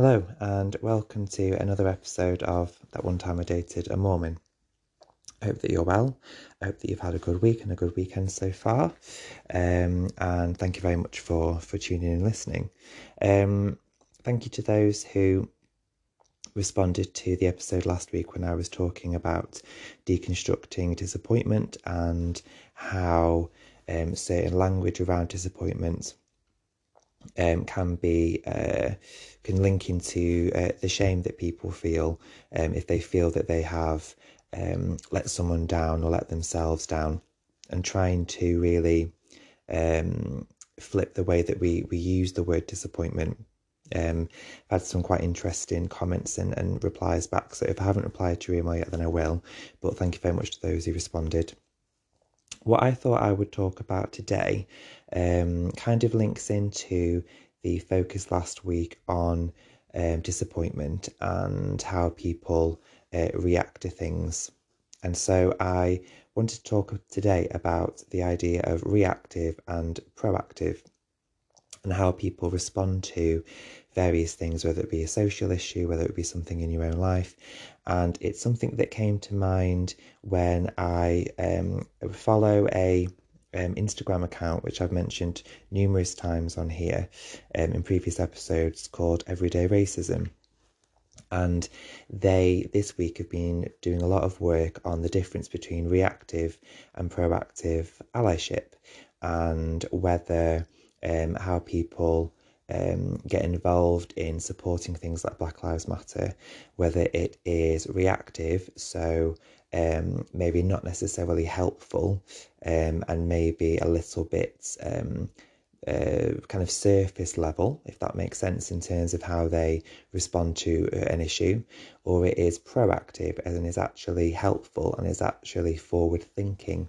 Hello, and welcome to another episode of That One Time I Dated a Mormon. I hope that you're well. I hope that you've had a good week and a good weekend so far. Um, and thank you very much for, for tuning in and listening. Um, thank you to those who responded to the episode last week when I was talking about deconstructing disappointment and how um, certain language around disappointment um, can be uh, can link into uh, the shame that people feel um, if they feel that they have um, let someone down or let themselves down, and trying to really um, flip the way that we we use the word disappointment. Um, I've had some quite interesting comments and, and replies back. So if I haven't replied to your email yet, then I will. But thank you very much to those who responded. What I thought I would talk about today um, kind of links into the focus last week on um, disappointment and how people uh, react to things. And so I wanted to talk today about the idea of reactive and proactive and how people respond to various things, whether it be a social issue, whether it be something in your own life. And it's something that came to mind when I um, follow a um, Instagram account, which I've mentioned numerous times on here um, in previous episodes, called Everyday Racism. And they this week have been doing a lot of work on the difference between reactive and proactive allyship and whether um, how people um, get involved in supporting things like Black Lives Matter, whether it is reactive, so um, maybe not necessarily helpful, um, and maybe a little bit um, uh, kind of surface level, if that makes sense, in terms of how they respond to uh, an issue, or it is proactive and is actually helpful and is actually forward thinking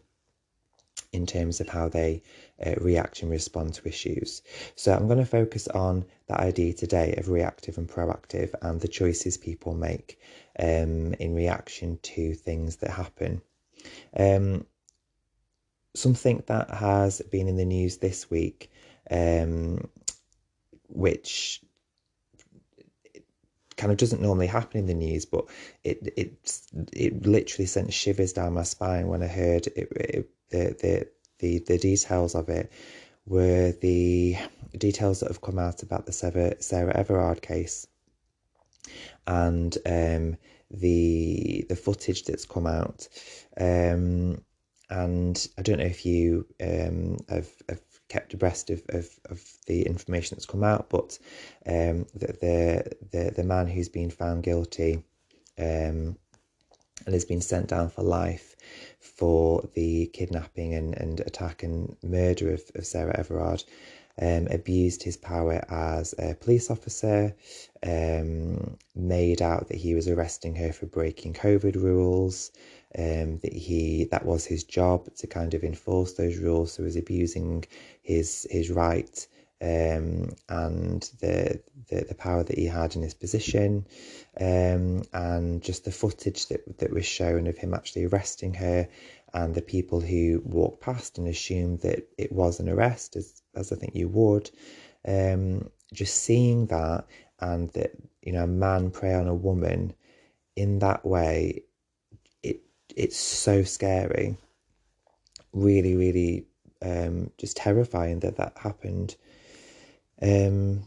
in terms of how they uh, react and respond to issues. So I'm going to focus on that idea today of reactive and proactive and the choices people make um, in reaction to things that happen. Um, something that has been in the news this week, um, which kind of doesn't normally happen in the news, but it it it literally sent shivers down my spine when I heard it, it the, the, the, the details of it were the details that have come out about the Sarah, Sarah Everard case and um, the the footage that's come out. Um, and I don't know if you um, have, have kept abreast of, of, of the information that's come out, but um, the, the, the the man who's been found guilty um, and has been sent down for life for the kidnapping and, and attack and murder of, of Sarah Everard. Um, abused his power as a police officer, um, made out that he was arresting her for breaking COVID rules, um, that he that was his job to kind of enforce those rules, so he was abusing his his right um, and the, the, the power that he had in his position, um, and just the footage that that was shown of him actually arresting her, and the people who walk past and assume that it was an arrest, as as I think you would, um, just seeing that and that you know a man prey on a woman in that way, it it's so scary, really, really, um, just terrifying that that happened. Um,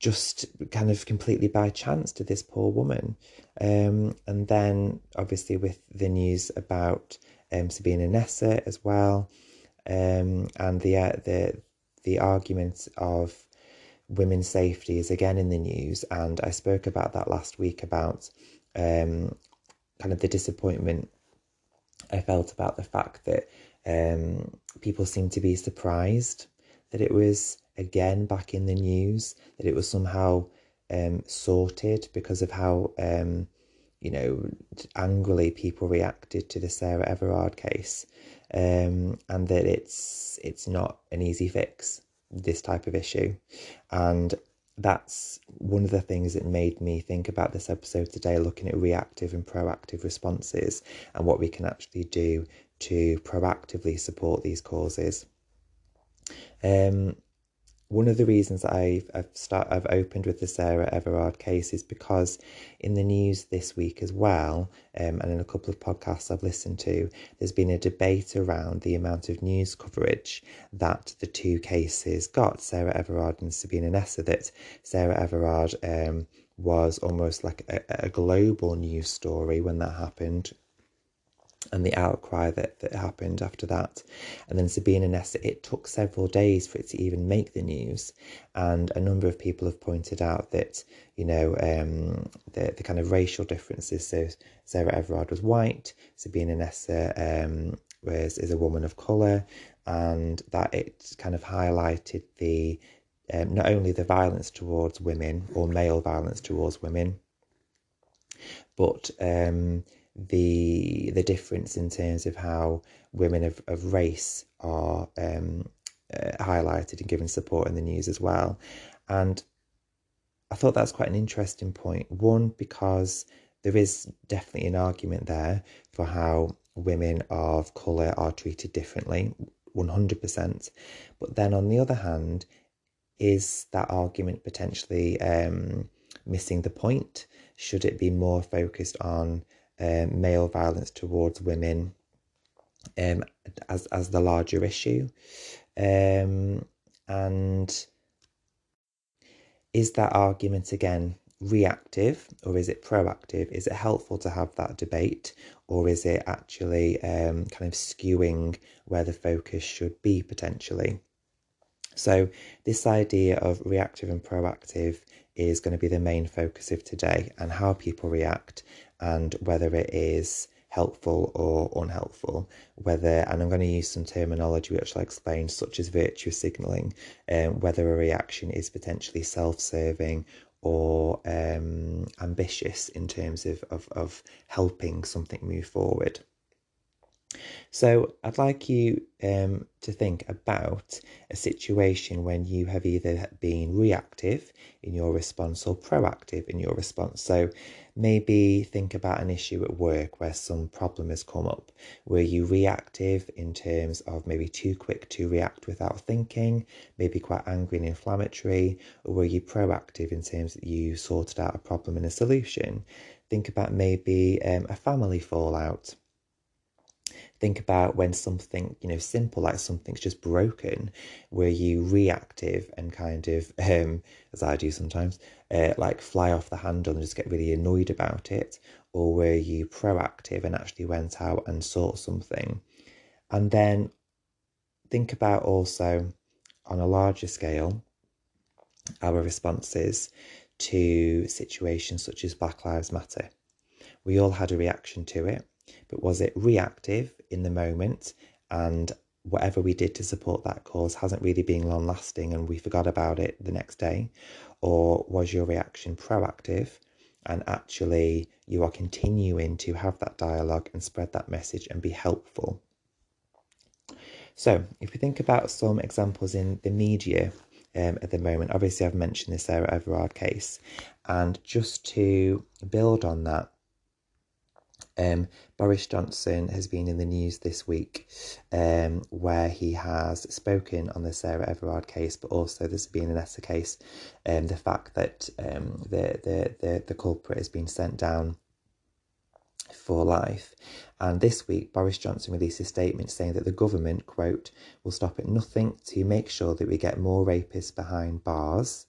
just kind of completely by chance to this poor woman. Um, and then obviously with the news about um, Sabina Nessa as well, um, and the uh, the the argument of women's safety is again in the news. And I spoke about that last week about um, kind of the disappointment I felt about the fact that um, people seem to be surprised that it was again back in the news, that it was somehow um, sorted because of how, um, you know, angrily people reacted to the Sarah Everard case, um, and that it's it's not an easy fix this type of issue, and that's one of the things that made me think about this episode today, looking at reactive and proactive responses and what we can actually do to proactively support these causes. Um, one of the reasons I've I've start I've opened with the Sarah Everard case is because in the news this week as well, um, and in a couple of podcasts I've listened to, there's been a debate around the amount of news coverage that the two cases got, Sarah Everard and Sabina Nessa. That Sarah Everard um, was almost like a, a global news story when that happened and the outcry that, that happened after that. And then Sabina Nessa, it took several days for it to even make the news. And a number of people have pointed out that, you know, um, the, the kind of racial differences. So Sarah Everard was white, Sabina Nessa um, was, is a woman of colour, and that it kind of highlighted the um, not only the violence towards women or male violence towards women, but um, the the difference in terms of how women of, of race are um, uh, highlighted and given support in the news as well. And I thought that's quite an interesting point. One, because there is definitely an argument there for how women of colour are treated differently, 100%. But then on the other hand, is that argument potentially um, missing the point? Should it be more focused on um, male violence towards women um, as as the larger issue, um, and is that argument again reactive or is it proactive? Is it helpful to have that debate, or is it actually um, kind of skewing where the focus should be potentially? So, this idea of reactive and proactive is going to be the main focus of today and how people react and whether it is helpful or unhelpful whether and i'm going to use some terminology which i'll explain such as virtue signaling um, whether a reaction is potentially self-serving or um, ambitious in terms of, of, of helping something move forward so I'd like you um, to think about a situation when you have either been reactive in your response or proactive in your response. So maybe think about an issue at work where some problem has come up. Were you reactive in terms of maybe too quick to react without thinking, maybe quite angry and inflammatory, or were you proactive in terms that you sorted out a problem and a solution? Think about maybe um, a family fallout think about when something you know simple like something's just broken were you reactive and kind of um as i do sometimes uh, like fly off the handle and just get really annoyed about it? Or were you proactive and actually went out and sought something? And then think about also on a larger scale our responses to situations such as black lives matter. We all had a reaction to it but was it reactive in the moment and whatever we did to support that cause hasn't really been long lasting and we forgot about it the next day? Or was your reaction proactive and actually you are continuing to have that dialogue and spread that message and be helpful? So, if we think about some examples in the media um, at the moment, obviously I've mentioned the Sarah Everard case, and just to build on that, um, Boris Johnson has been in the news this week um, where he has spoken on the Sarah Everard case, but also this the Sabina Nessa case, um, the fact that um, the, the, the, the culprit has been sent down for life. And this week, Boris Johnson released a statement saying that the government, quote, will stop at nothing to make sure that we get more rapists behind bars.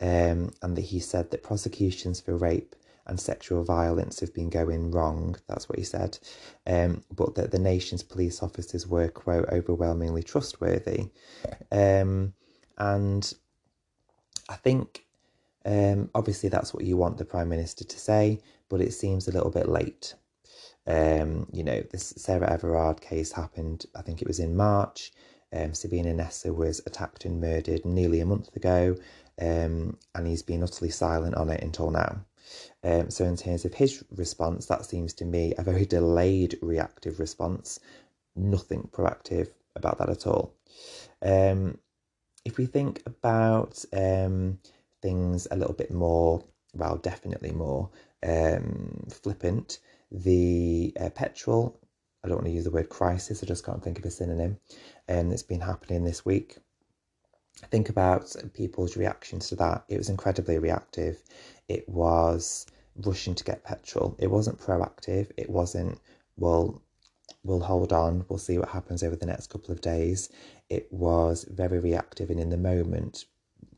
Um, and that he said that prosecutions for rape and sexual violence have been going wrong. That's what he said. Um, but that the nation's police officers were, quote, overwhelmingly trustworthy. Um, and I think um, obviously that's what you want the Prime Minister to say, but it seems a little bit late. Um, you know, this Sarah Everard case happened, I think it was in March. Um, Sabina Nessa was attacked and murdered nearly a month ago, um, and he's been utterly silent on it until now. Um, so, in terms of his response, that seems to me a very delayed reactive response, nothing proactive about that at all. Um, if we think about um, things a little bit more, well, definitely more um, flippant, the uh, petrol, I don't want to use the word crisis, I just can't think of a synonym, um, that's been happening this week think about people's reactions to that. It was incredibly reactive. It was rushing to get petrol. It wasn't proactive. It wasn't, well, we'll hold on, we'll see what happens over the next couple of days. It was very reactive and in the moment,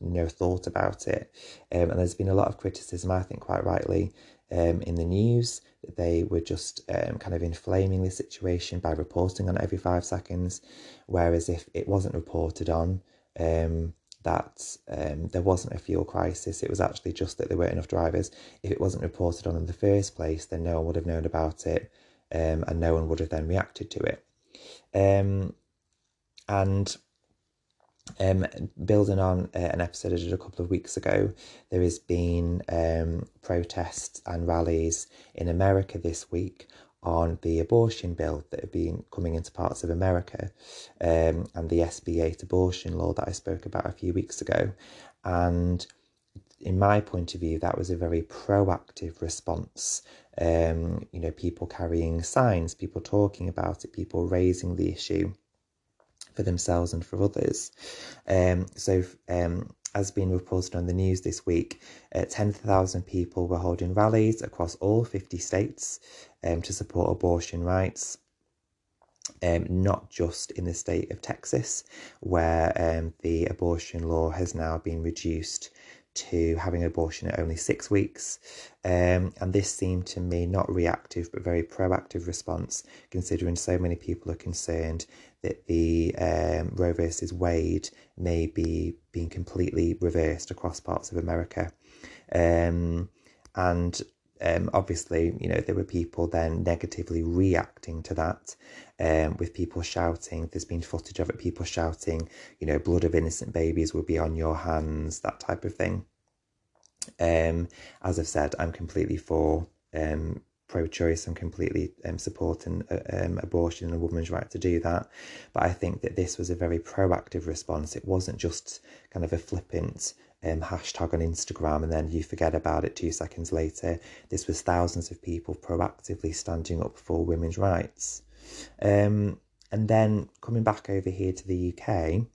no thought about it. Um, and there's been a lot of criticism, I think quite rightly, um, in the news they were just um, kind of inflaming the situation by reporting on every five seconds. Whereas if it wasn't reported on, um, that um, there wasn't a fuel crisis. It was actually just that there weren't enough drivers. If it wasn't reported on in the first place, then no one would have known about it um, and no one would have then reacted to it. Um, and um, building on uh, an episode I did a couple of weeks ago, there has been um, protests and rallies in America this week on the abortion bill that have been coming into parts of America um, and the SB 8 abortion law that I spoke about a few weeks ago. And in my point of view, that was a very proactive response. Um, you know, people carrying signs, people talking about it, people raising the issue for themselves and for others. Um, so, um, as been reported on the news this week, uh, 10,000 people were holding rallies across all 50 states um, to support abortion rights. Um, not just in the state of Texas, where um, the abortion law has now been reduced to having abortion at only six weeks. Um, and this seemed to me not reactive but very proactive response, considering so many people are concerned that the um, Roe versus Wade may be being completely reversed across parts of America. Um, and um, obviously, you know, there were people then negatively reacting to that, um, with people shouting. There's been footage of it, people shouting, you know, blood of innocent babies will be on your hands, that type of thing. Um, as I've said, I'm completely for um, pro-choice. I'm completely um, supporting uh, um, abortion and a woman's right to do that. But I think that this was a very proactive response. It wasn't just kind of a flippant um, hashtag on Instagram and then you forget about it two seconds later. This was thousands of people proactively standing up for women's rights. Um, and then coming back over here to the UK,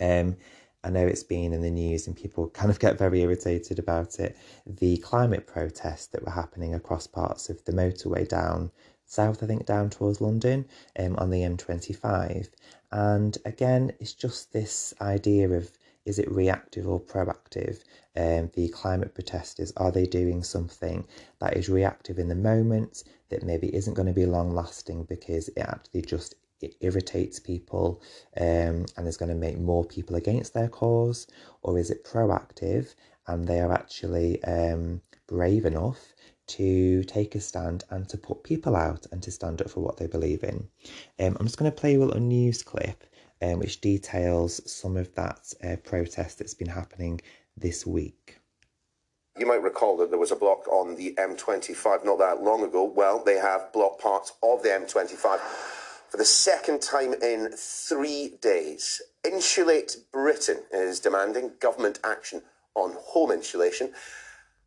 um, I know it's been in the news and people kind of get very irritated about it. The climate protests that were happening across parts of the motorway down south, I think, down towards London um, on the M25. And again, it's just this idea of is it reactive or proactive? Um, the climate protesters, are they doing something that is reactive in the moment that maybe isn't going to be long lasting because it actually just it irritates people um, and is going to make more people against their cause? Or is it proactive and they are actually um, brave enough to take a stand and to put people out and to stand up for what they believe in? Um, I'm just going to play a little news clip um, which details some of that uh, protest that's been happening this week. You might recall that there was a block on the M25 not that long ago. Well, they have blocked parts of the M25 for the second time in three days. Insulate Britain is demanding government action on home insulation.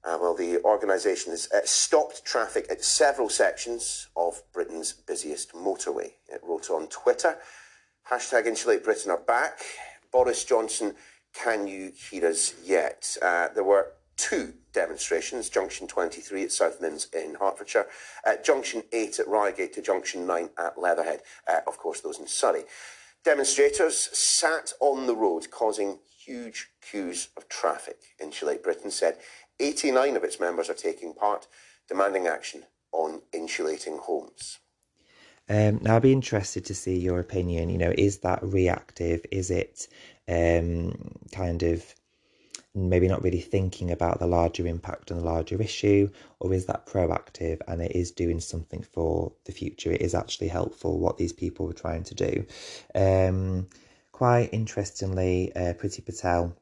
Uh, well, the organisation has uh, stopped traffic at several sections of Britain's busiest motorway. It wrote on Twitter. Hashtag Insulate Britain are back. Boris Johnson, can you hear us yet? Uh, there were two demonstrations, Junction 23 at South Mimms in Hertfordshire, uh, Junction 8 at Reigate to Junction 9 at Leatherhead, uh, of course those in Surrey. Demonstrators sat on the road causing huge queues of traffic. Insulate Britain said 89 of its members are taking part, demanding action on insulating homes. Um, now, I'd be interested to see your opinion. You know, is that reactive? Is it um, kind of maybe not really thinking about the larger impact and the larger issue, or is that proactive and it is doing something for the future? It is actually helpful what these people were trying to do. Um, quite interestingly, uh, Priti Patel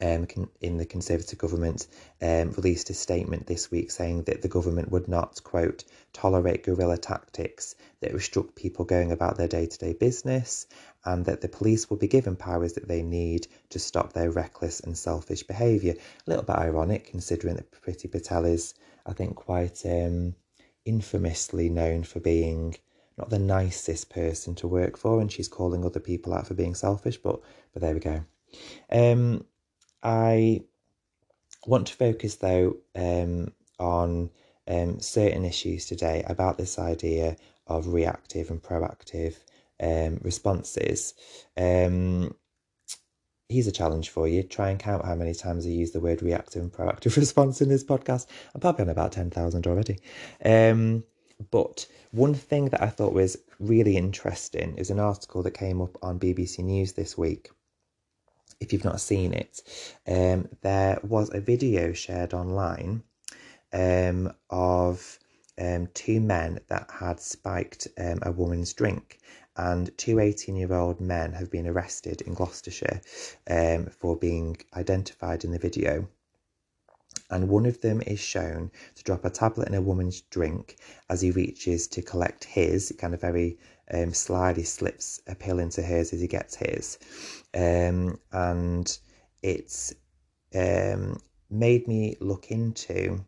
um, in the Conservative government um, released a statement this week saying that the government would not, quote, tolerate guerrilla tactics that restrict people going about their day to day business, and that the police will be given powers that they need to stop their reckless and selfish behaviour. A little bit ironic considering that Priti Patel is, I think, quite um, infamously known for being not the nicest person to work for, and she's calling other people out for being selfish. But but there we go. Um, I want to focus though um, on um, certain issues today about this idea of reactive and proactive um, responses. Um, here's a challenge for you. Try and count how many times I use the word reactive and proactive response in this podcast. I'm probably on about 10,000 already. Um, but one thing that I thought was really interesting is an article that came up on BBC News this week. If you've not seen it, um, there was a video shared online um, of um, two men that had spiked um, a woman's drink, and two 18 year old men have been arrested in Gloucestershire um, for being identified in the video. And one of them is shown to drop a tablet in a woman's drink as he reaches to collect his, kind of very um, slyly slips a pill into hers as he gets his. Um, and it's um, made me look into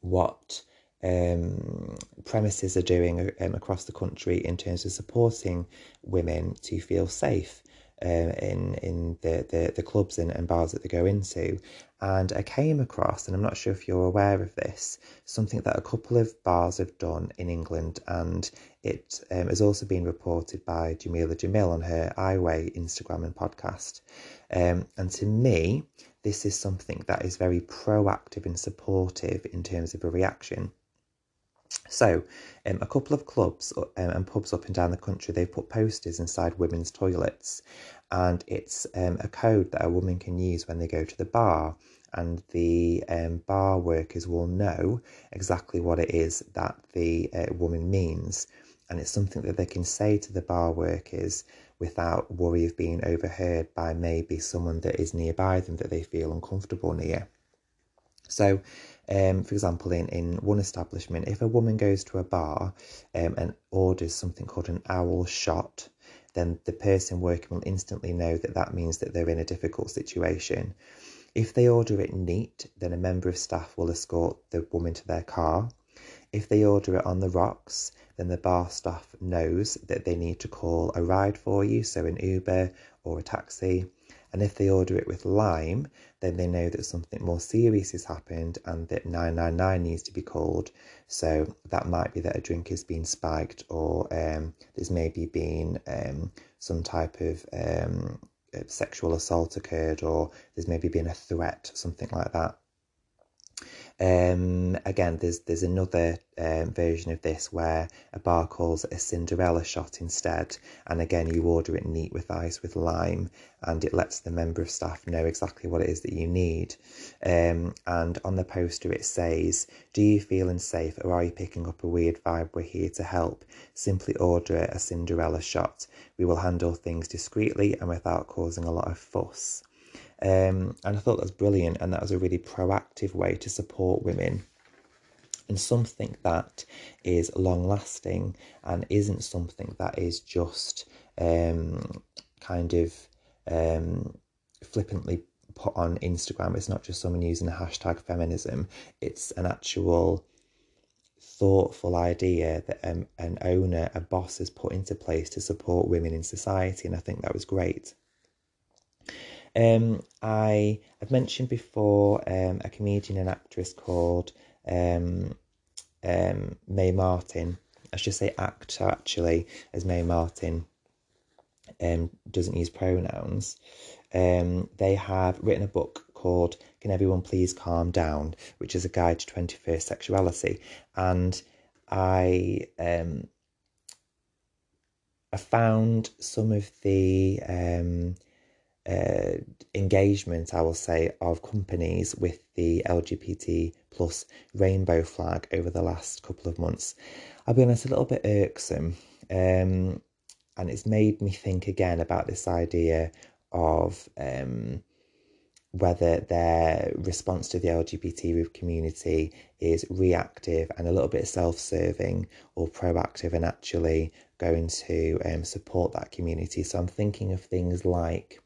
what um, premises are doing um, across the country in terms of supporting women to feel safe uh, in in the, the, the clubs and, and bars that they go into. And I came across, and I'm not sure if you're aware of this, something that a couple of bars have done in England, and it um, has also been reported by Jameela Jamil on her I Weigh Instagram and podcast. Um, and to me, this is something that is very proactive and supportive in terms of a reaction. So, um, a couple of clubs um, and pubs up and down the country, they've put posters inside women's toilets, and it's um, a code that a woman can use when they go to the bar. And the um, bar workers will know exactly what it is that the uh, woman means. And it's something that they can say to the bar workers without worry of being overheard by maybe someone that is nearby them that they feel uncomfortable near. So, um, for example, in, in one establishment, if a woman goes to a bar um, and orders something called an owl shot, then the person working will instantly know that that means that they're in a difficult situation. If they order it neat, then a member of staff will escort the woman to their car. If they order it on the rocks, then the bar staff knows that they need to call a ride for you, so an Uber or a taxi. And if they order it with lime, then they know that something more serious has happened and that 999 needs to be called. So that might be that a drink has been spiked or um, there's maybe been um, some type of um, sexual assault occurred or there's maybe been a threat, something like that. Um, again, there's there's another um, version of this where a bar calls it a Cinderella shot instead, and again you order it neat with ice with lime, and it lets the member of staff know exactly what it is that you need. Um, and on the poster it says, "Do you feel unsafe, or are you picking up a weird vibe? We're here to help. Simply order a Cinderella shot. We will handle things discreetly and without causing a lot of fuss." Um, and I thought that's brilliant, and that was a really proactive way to support women and something that is long lasting and isn't something that is just um, kind of um, flippantly put on Instagram. It's not just someone using the hashtag feminism, it's an actual thoughtful idea that um, an owner, a boss has put into place to support women in society, and I think that was great. Um, I have mentioned before um, a comedian and actress called um, um, Mae Martin. I should say actor actually, as Mae Martin um, doesn't use pronouns. Um, they have written a book called Can Everyone Please Calm Down, which is a guide to 21st sexuality. And I I found some of the uh, engagement, I will say, of companies with the LGBT plus rainbow flag over the last couple of months. I'll be honest, a little bit irksome. Um, and it's made me think again about this idea of um, whether their response to the LGBT community is reactive and a little bit self serving or proactive and actually going to um, support that community. So I'm thinking of things like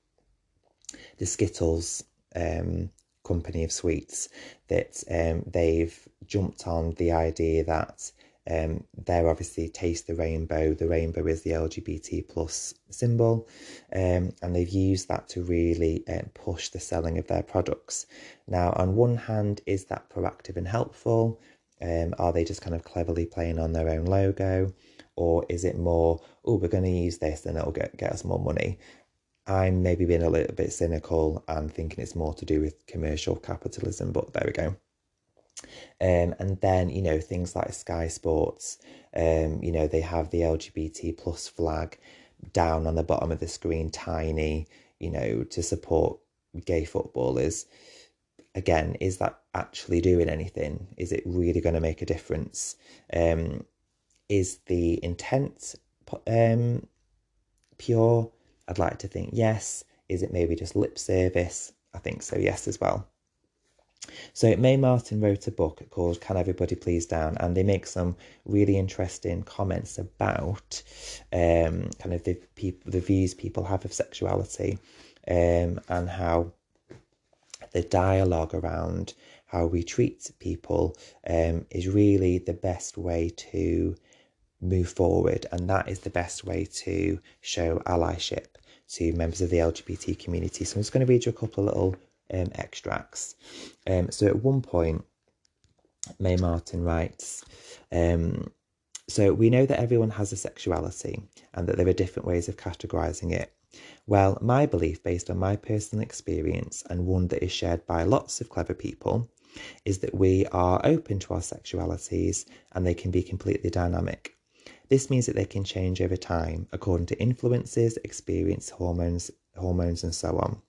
the Skittles um, company of sweets that um, they've jumped on the idea that Um, they're obviously Taste the Rainbow. The rainbow is the LGBT plus symbol, um, and they've used that to really um, push the selling of their products. Now, on one hand, is that proactive and helpful? Um, are they just kind of cleverly playing on their own logo? Or is it more, oh, we're going to use this and it'll get, get us more money? I'm maybe being a little bit cynical and thinking it's more to do with commercial capitalism, but there we go. Um, and then you know things like Sky Sports, um, you know they have the LGBT plus flag down on the bottom of the screen, tiny, you know, to support gay footballers. Again, is that actually doing anything? Is it really going to make a difference? Um, is the intent um, pure? I'd like to think yes. Is it maybe just lip service? I think so, yes, as well. So Mae Martin wrote a book called Can Everybody Please Down, and they make some really interesting comments about um, kind of the people, the views people have of sexuality, um, and how the dialogue around how we treat people um, is really the best way to move forward, and that is the best way to show allyship to members of the LGBT community. So I'm just going to read you a couple of little um, extracts. Um, so at one point, Mae Martin writes, um, so we know that everyone has a sexuality and that there are different ways of categorizing it. Well, my belief, based on my personal experience and one that is shared by lots of clever people, is that we are open to our sexualities and they can be completely dynamic. This means that they can change over time according to influences, experience, hormones, hormones, and so on.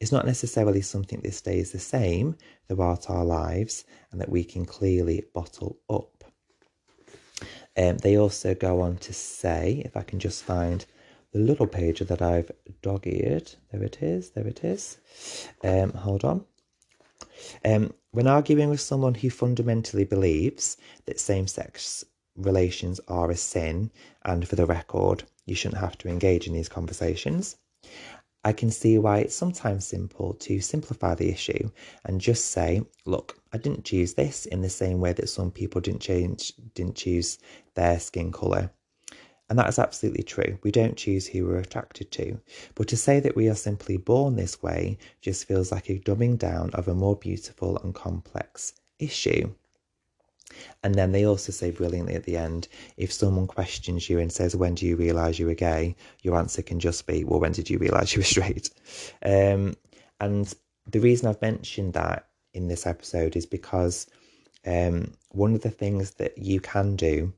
It's not necessarily something that stays the same throughout our lives and that we can clearly bottle up. Um, they also go on to say, if I can just find the little page that I've dog eared, there it is, there it is. Um, hold on. Um, when arguing with someone who fundamentally believes that same sex relations are a sin, and for the record, you shouldn't have to engage in these conversations. I can see why it's sometimes simple to simplify the issue and just say, look, I didn't choose this in the same way that some people didn't change didn't choose their skin colour. And that is absolutely true. We don't choose who we're attracted to. But to say that we are simply born this way just feels like a dumbing down of a more beautiful and complex issue. And then they also say brilliantly at the end if someone questions you and says, When do you realise you were gay? your answer can just be, Well, when did you realise you were straight? Um, and the reason I've mentioned that in this episode is because um, one of the things that you can do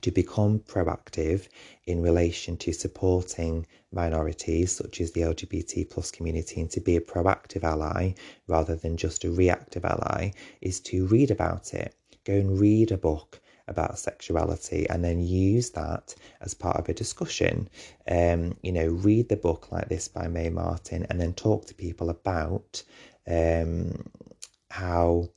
to become proactive in relation to supporting minorities such as the LGBT plus community and to be a proactive ally rather than just a reactive ally is to read about it go and read a book about sexuality and then use that as part of a discussion. Um, you know, read the book like this by Mae Martin and then talk to people about um, how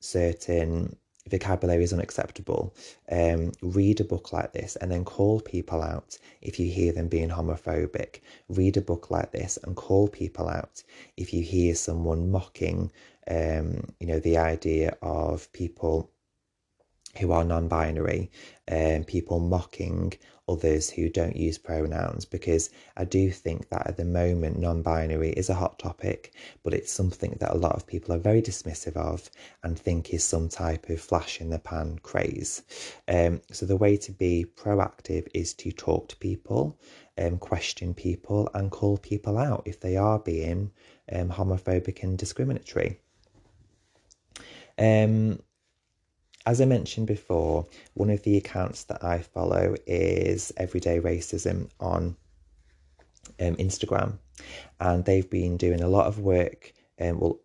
certain vocabulary is unacceptable. Um, read a book like this and then call people out if you hear them being homophobic. Read a book like this and call people out if you hear someone mocking, um, you know, the idea of people who are non binary um, people mocking others who don't use pronouns because I do think that at the moment non binary is a hot topic, but it's something that a lot of people are very dismissive of and think is some type of flash in the pan craze. Um, so the way to be proactive is to talk to people, um, question people, and call people out if they are being um, homophobic and discriminatory. Um, as I mentioned before, one of the accounts that I follow is Everyday Racism on um, Instagram, and they've been doing a lot of work, um, well,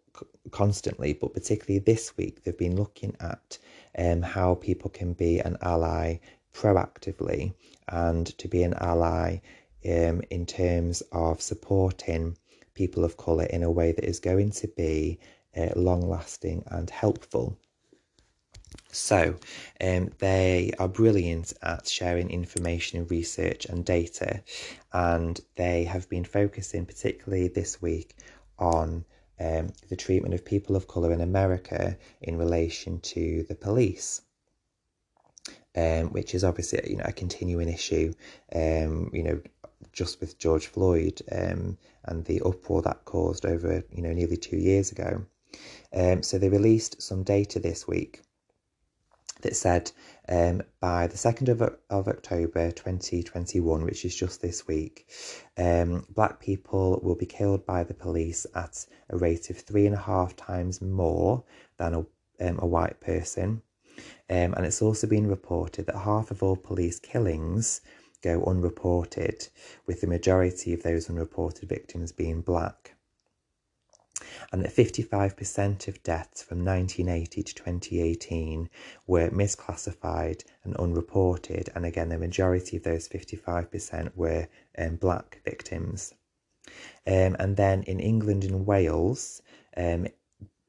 constantly, but particularly this week, they've been looking at um, how people can be an ally proactively and to be an ally um, in terms of supporting people of colour in a way that is going to be uh, long lasting and helpful. So, um, they are brilliant at sharing information, and research, and data, and they have been focusing particularly this week on um, the treatment of people of colour in America in relation to the police. um, which is obviously you know a continuing issue. Um, you know, just with George Floyd um, and the uproar that caused over you know nearly two years ago. Um, so they released some data this week that said um, by the 2nd of, of October 2021, which is just this week, um, black people will be killed by the police at a rate of three and a half times more than a, um, a white person. Um, and it's also been reported that half of all police killings go unreported, with the majority of those unreported victims being black. And that 55% of deaths from 1980 to 2018 were misclassified and unreported. And again, the majority of those 55% were um, black victims. Um, and then in England and Wales, um,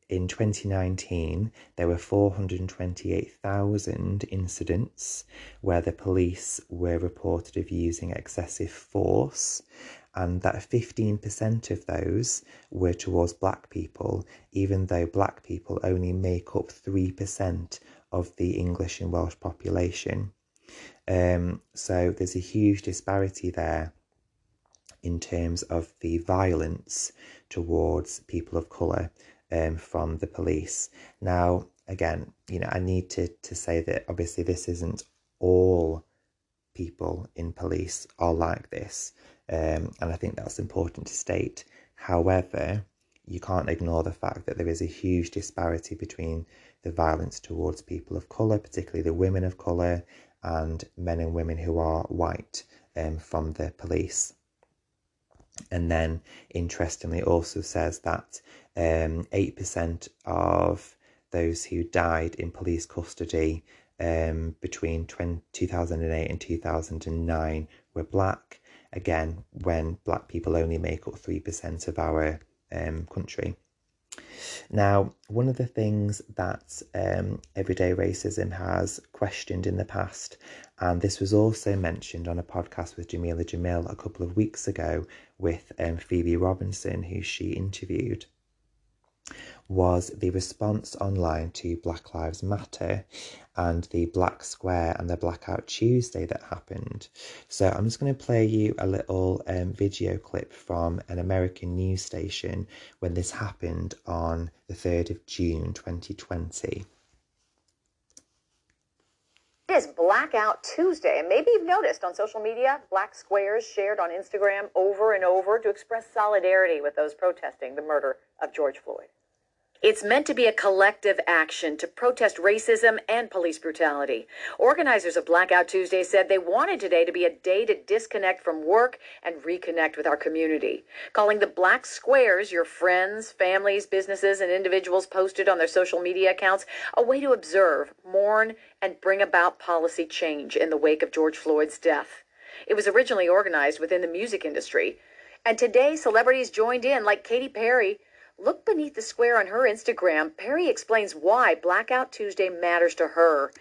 in 2019, there were 428,000 incidents where the police were reported of using excessive force, and that 15% of those were towards black people, even though black people only make up 3% of the English and Welsh population. Um, so there's a huge disparity there in terms of the violence towards people of colour um, from the police. Now, again, you know, I need to, to say that obviously this isn't all people in police are like this. Um, and I think that's important to state. However, you can't ignore the fact that there is a huge disparity between the violence towards people of colour, particularly the women of colour, and men and women who are white um, from the police. And then, interestingly, also says that um, 8% of those who died in police custody um, between 20, 2008 and 2009 were black. Again, when black people only make up 3% of our um, country. Now, one of the things that um, everyday racism has questioned in the past, and this was also mentioned on a podcast with Jameela Jamil a couple of weeks ago with um, Phoebe Robinson, who she interviewed, was the response online to Black Lives Matter and the Black Square and the Blackout Tuesday that happened. So I'm just going to play you a little um, video clip from an American news station when this happened on the 3rd of June 2020. Is Blackout Tuesday, and maybe you've noticed on social media, black squares shared on Instagram over and over to express solidarity with those protesting the murder of George Floyd. It's meant to be a collective action to protest racism and police brutality. Organizers of Blackout Tuesday said they wanted today to be a day to disconnect from work and reconnect with our community. Calling the black squares your friends, families, businesses, and individuals posted on their social media accounts a way to observe, mourn, and bring about policy change in the wake of George Floyd's death. It was originally organized within the music industry. And today, celebrities joined in, like Katy Perry, Look beneath the square on her Instagram. Perry explains why Blackout Tuesday matters to her.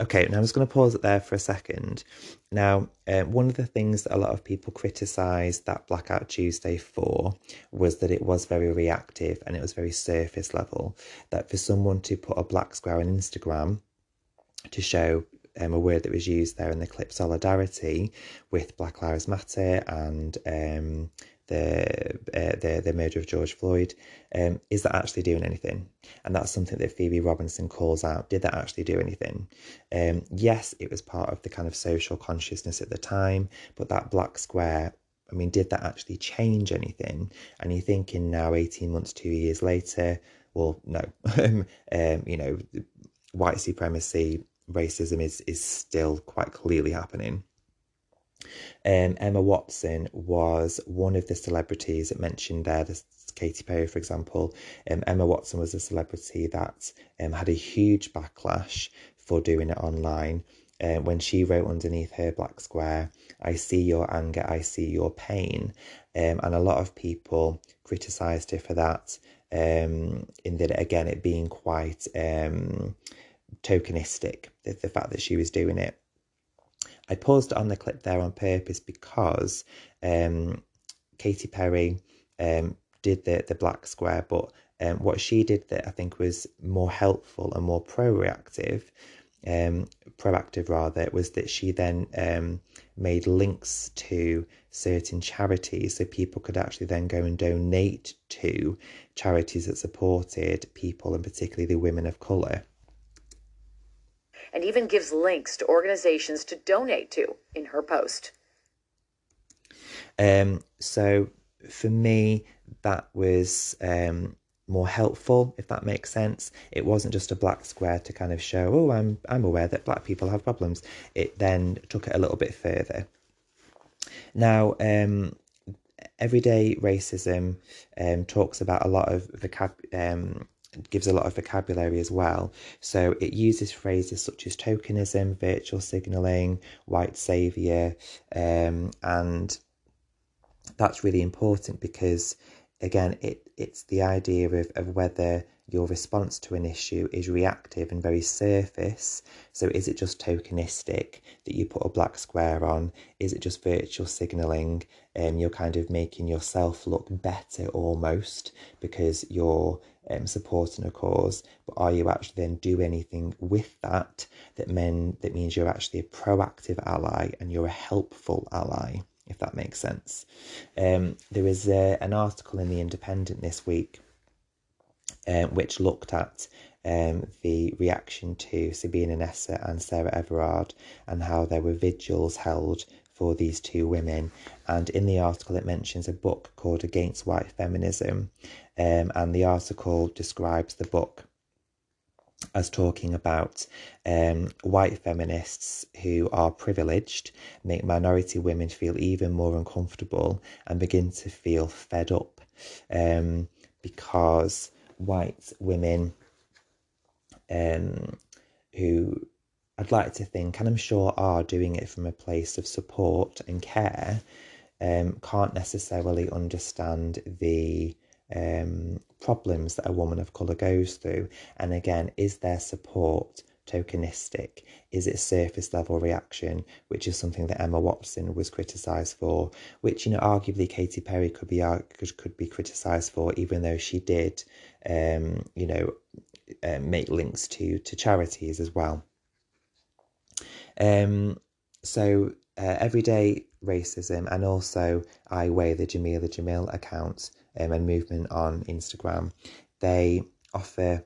Okay, now I'm just going to pause it there for a second. Now, um, one of the things that a lot of people criticised that Blackout Tuesday for was that it was very reactive and it was very surface level. That for someone to put a black square on Instagram to show um, a word that was used there in the clip solidarity with Black Lives Matter and um, the uh, the the murder of George Floyd. Um, is that actually doing anything? And that's something that Phoebe Robinson calls out. Did that actually do anything? Um, yes, it was part of the kind of social consciousness at the time, but that black square. I mean, did that actually change anything? And you're thinking now, 18 months, two years later, well, no. um, you know, white supremacy, racism is is still quite clearly happening. Um, Emma Watson was one of the celebrities that mentioned there. This Katy Perry, for example. Um, Emma Watson was a celebrity that um, had a huge backlash for doing it online. Uh, when she wrote underneath her black square, I see your anger, I see your pain. Um, and a lot of people criticised her for that, um, in that, again, it being quite um, tokenistic, the, the fact that she was doing it. I paused on the clip there on purpose because um, Katy Perry um, did the, the black square, but um, what she did that I think was more helpful and more pro reactive um, proactive rather, was that she then um, made links to certain charities so people could actually then go and donate to charities that supported people and particularly the women of colour. And even gives links to organizations to donate to in her post. Um, so for me, that was um, more helpful, if that makes sense. It wasn't just a black square to kind of show, oh, I'm I'm aware that black people have problems. It then took it a little bit further. Now, um, everyday racism um, talks about a lot of vocab. Um, gives a lot of vocabulary as well. So it uses phrases such as tokenism, virtue signaling, white savior, um, and that's really important because again it it's the idea of, of whether your response to an issue is reactive and very surface. So, is it just tokenistic that you put a black square on? Is it just virtue signaling? Um, you're kind of making yourself look better almost because you're um, supporting a cause. But are you actually then do anything with that that men that means you're actually a proactive ally and you're a helpful ally? If that makes sense. Um, there is uh, an article in the Independent this week um, which looked at um, the reaction to Sabina Nessa and Sarah Everard and how there were vigils held for these two women. And in the article, it mentions a book called Against White Feminism. Um, and the article describes the book as talking about um, white feminists who are privileged make minority women feel even more uncomfortable and begin to feel fed up um, because white women um, who I'd like to think, and I'm sure are doing it from a place of support and care, um, can't necessarily understand the um, problems that a woman of colour goes through. And again, is their support tokenistic? Is it surface level reaction, which is something that Emma Watson was criticised for, which you know arguably Katy Perry could be could, could be criticised for, even though she did, um, you know, uh, make links to to charities as well. Um, so uh, everyday racism, and also I Weigh the Jameela the Jamil account um, and movement on Instagram. They offer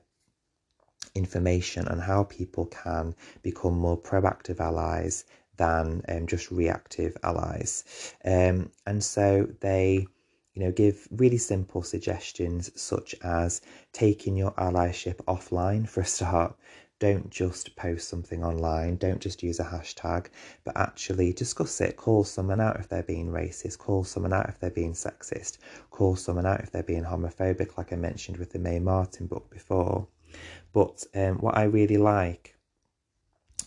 information on how people can become more proactive allies than um, just reactive allies. Um, and so they, you know, give really simple suggestions such as taking your allyship offline for a start. Don't just post something online, don't just use a hashtag, but actually discuss it. Call someone out if they're being racist, call someone out if they're being sexist, call someone out if they're being homophobic, like I mentioned with the Mae Martin book before. But um, what I really like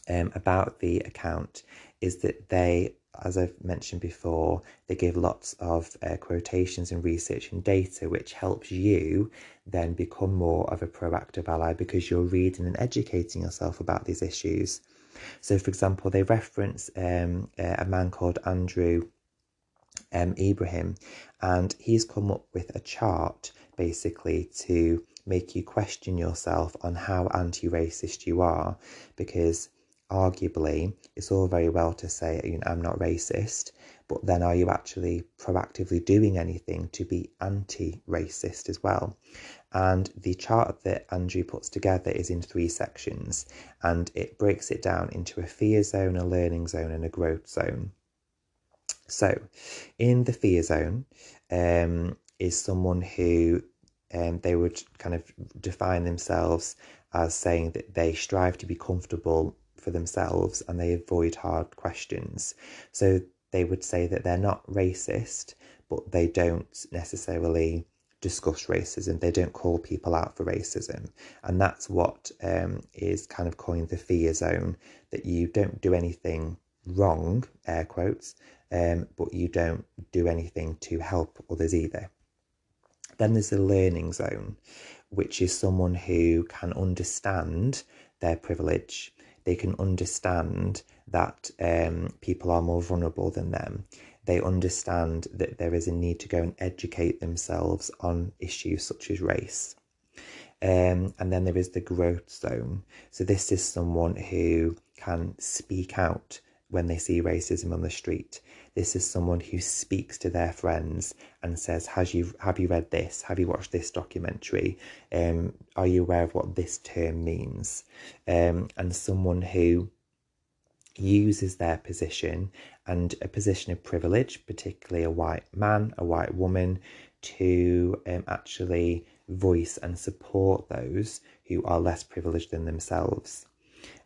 um, about the account is that they, as I've mentioned before, they give lots of uh, quotations and research and data, which helps you then become more of a proactive ally because you're reading and educating yourself about these issues. So, for example, they reference um, a man called Andrew um, Ibrahim, and he's come up with a chart basically to make you question yourself on how anti racist you are because arguably it's all very well to say you know, I'm not racist, but then are you actually proactively doing anything to be anti racist as well? And the chart that Andrew puts together is in three sections and it breaks it down into a fear zone, a learning zone, and a growth zone. So, in the fear zone um, is someone who um, they would kind of define themselves as saying that they strive to be comfortable for themselves and they avoid hard questions. So they would say that they're not racist, but they don't necessarily discuss racism. They don't call people out for racism. And that's what um, is kind of coined the fear zone that you don't do anything wrong, air quotes, um, but you don't do anything to help others either. Then there's the learning zone, which is someone who can understand their privilege. They can understand that um, people are more vulnerable than them. They understand that there is a need to go and educate themselves on issues such as race. Um, and then there is the growth zone. So this is someone who can speak out when they see racism on the street. This is someone who speaks to their friends and says, "Has you have you read this? Have you watched this documentary? Um, are you aware of what this term means?" Um, and someone who uses their position and a position of privilege, particularly a white man, a white woman, to um, actually voice and support those who are less privileged than themselves.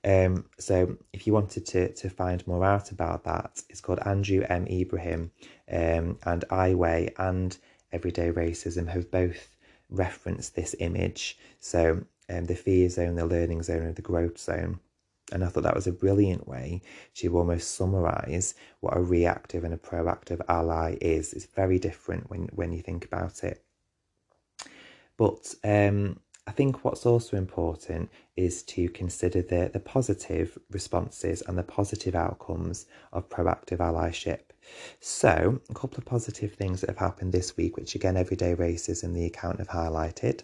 Um, so if you wanted to to find more out about that, it's called Andrew M. Ibrahim, um, and I Weigh and Everyday Racism have both referenced this image. So um, the fear zone, the learning zone, and the growth zone. And I thought that was a brilliant way to almost summarize what a reactive and a proactive ally is. It's very different when, when you think about it. But um, I think what's also important is to consider the, the positive responses and the positive outcomes of proactive allyship. So, a couple of positive things that have happened this week, which again, Everyday Racism, the account have highlighted.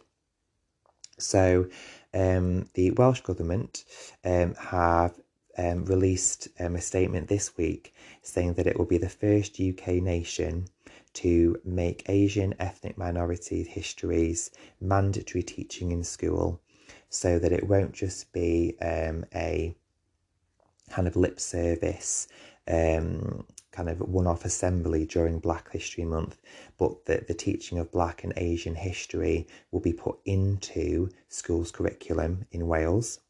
So, um, the Welsh Government um, have um, released um, a statement this week saying that it will be the first UK nation to make Asian ethnic minority histories mandatory teaching in school so that it won't just be um, a kind of lip service um, kind of one-off assembly during Black History Month, but that the teaching of Black and Asian history will be put into schools curriculum in Wales.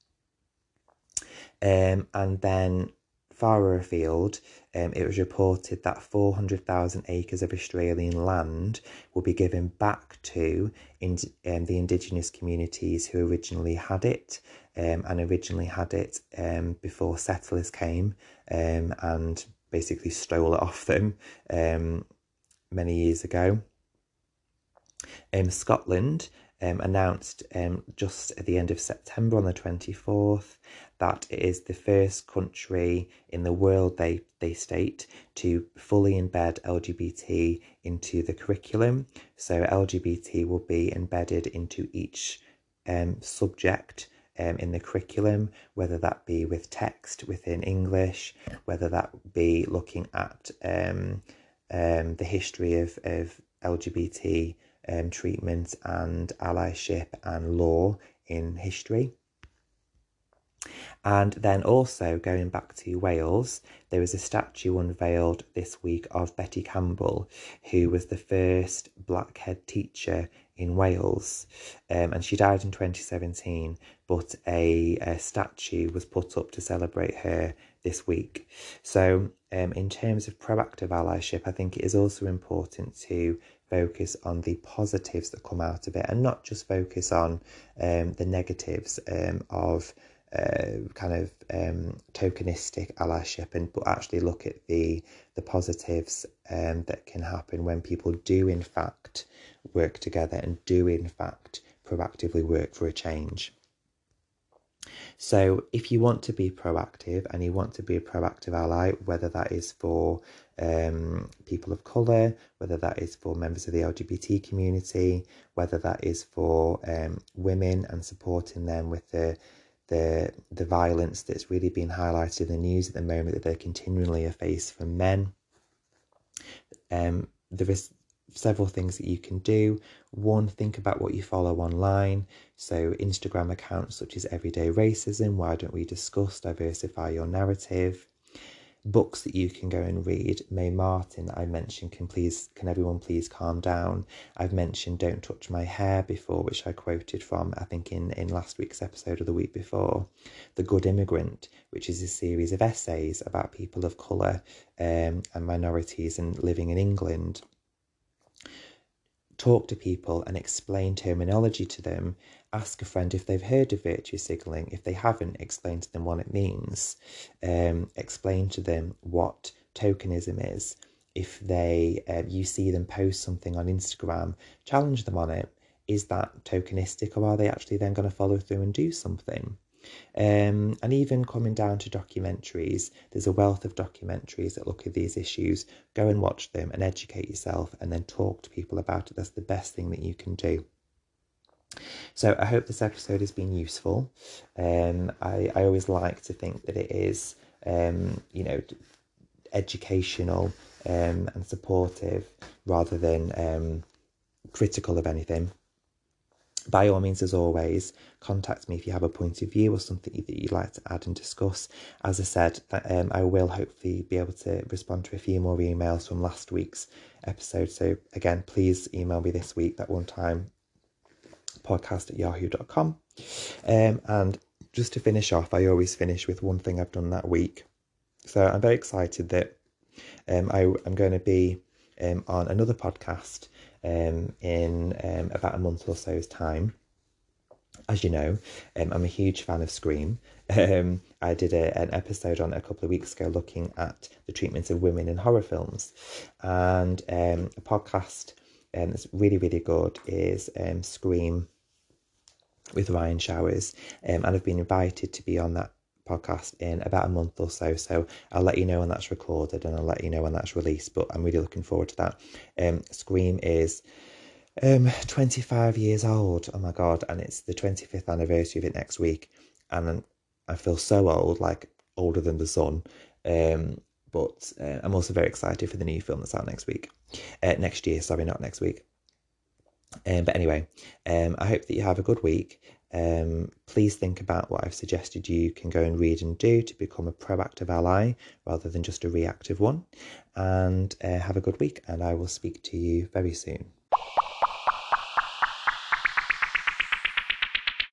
Um, and then far afield, um, it was reported that 400,000 acres of Australian land will be given back to in, um, the Indigenous communities who originally had it um, and originally had it um, before settlers came um, and basically stole it off them um, many years ago. Um, Scotland um, announced um, just at the end of September on the 24th that it is the first country in the world, they, they state, to fully embed LGBT into the curriculum. So LGBT will be embedded into each um, subject um, in the curriculum, whether that be with text within English, whether that be looking at um, um, the history of, of LGBT um, treatment and allyship and law in history. And then also going back to Wales, there was a statue unveiled this week of Betty Campbell, who was the first black head teacher in Wales. Um, and she died in 2017, but a, a, statue was put up to celebrate her this week. So, um, in terms of proactive allyship, I think it is also important to focus on the positives that come out of it and not just focus on um, the negatives um, of uh, kind of um, tokenistic allyship and but actually look at the the positives um, that can happen when people do in fact work together and do in fact proactively work for a change. So, if you want to be proactive and you want to be a proactive ally, whether that is for um, people of colour, whether that is for members of the LGBT community, whether that is for um, women and supporting them with the the the violence that's really being highlighted in the news at the moment that they're continually a face from men. Um, there is several things that you can do. One, think about what you follow online. So Instagram accounts such as Everyday Racism. Why don't we discuss diversify your narrative? Books that you can go and read. Mae Martin that I mentioned, can please can everyone please calm down? I've mentioned Don't Touch My Hair before, which I quoted from I think in, in last week's episode of the week before. The Good Immigrant, which is a series of essays about people of colour um, and minorities and living in England talk to people and explain terminology to them. Ask a friend if they've heard of virtue signaling. If they haven't, explain to them what it means. Um, explain to them what tokenism is. If they uh, you see them post something on Instagram, challenge them on it. Is that tokenistic, or are they actually then going to follow through and do something? Um, and even coming down to documentaries, there's a wealth of documentaries that look at these issues. Go and watch them and educate yourself and then talk to people about it. That's the best thing that you can do. So I hope this episode has been useful. Um, I, I always like to think that it is, um, you know, educational um, and supportive rather than um, critical of anything. By all means, as always, contact me if you have a point of view or something that you'd like to add and discuss. As I said, um, I will hopefully be able to respond to a few more emails from last week's episode. So, again, please email me this week, that one time podcast at yahoo.com. Um, and just to finish off, I always finish with one thing I've done that week. So I'm very excited that um, I, am going to be um, on another podcast um, in um, about a month or so's time. As you know, um, I'm a huge fan of Scream. Um, I did a, an episode on it a couple of weeks ago looking at the treatments of women in horror films. And um, a podcast um, that's really, really good is um, Scream with Ryan Showers. Um, and I've been invited to be on that podcast in about a month or so. So I'll let you know when that's recorded and I'll let you know when that's released. But I'm really looking forward to that. Um, Scream is um 25 years old. Oh my god! And it's the 25th anniversary of it next week, and I feel so old, like older than the sun. Um, but uh, I'm also very excited for the new film that's out next week, uh, next year. Sorry, not next week. Um, but anyway, um, I hope that you have a good week. Um, please think about what I've suggested you can go and read and do to become a proactive ally rather than just a reactive one. And uh, have a good week, and I will speak to you very soon.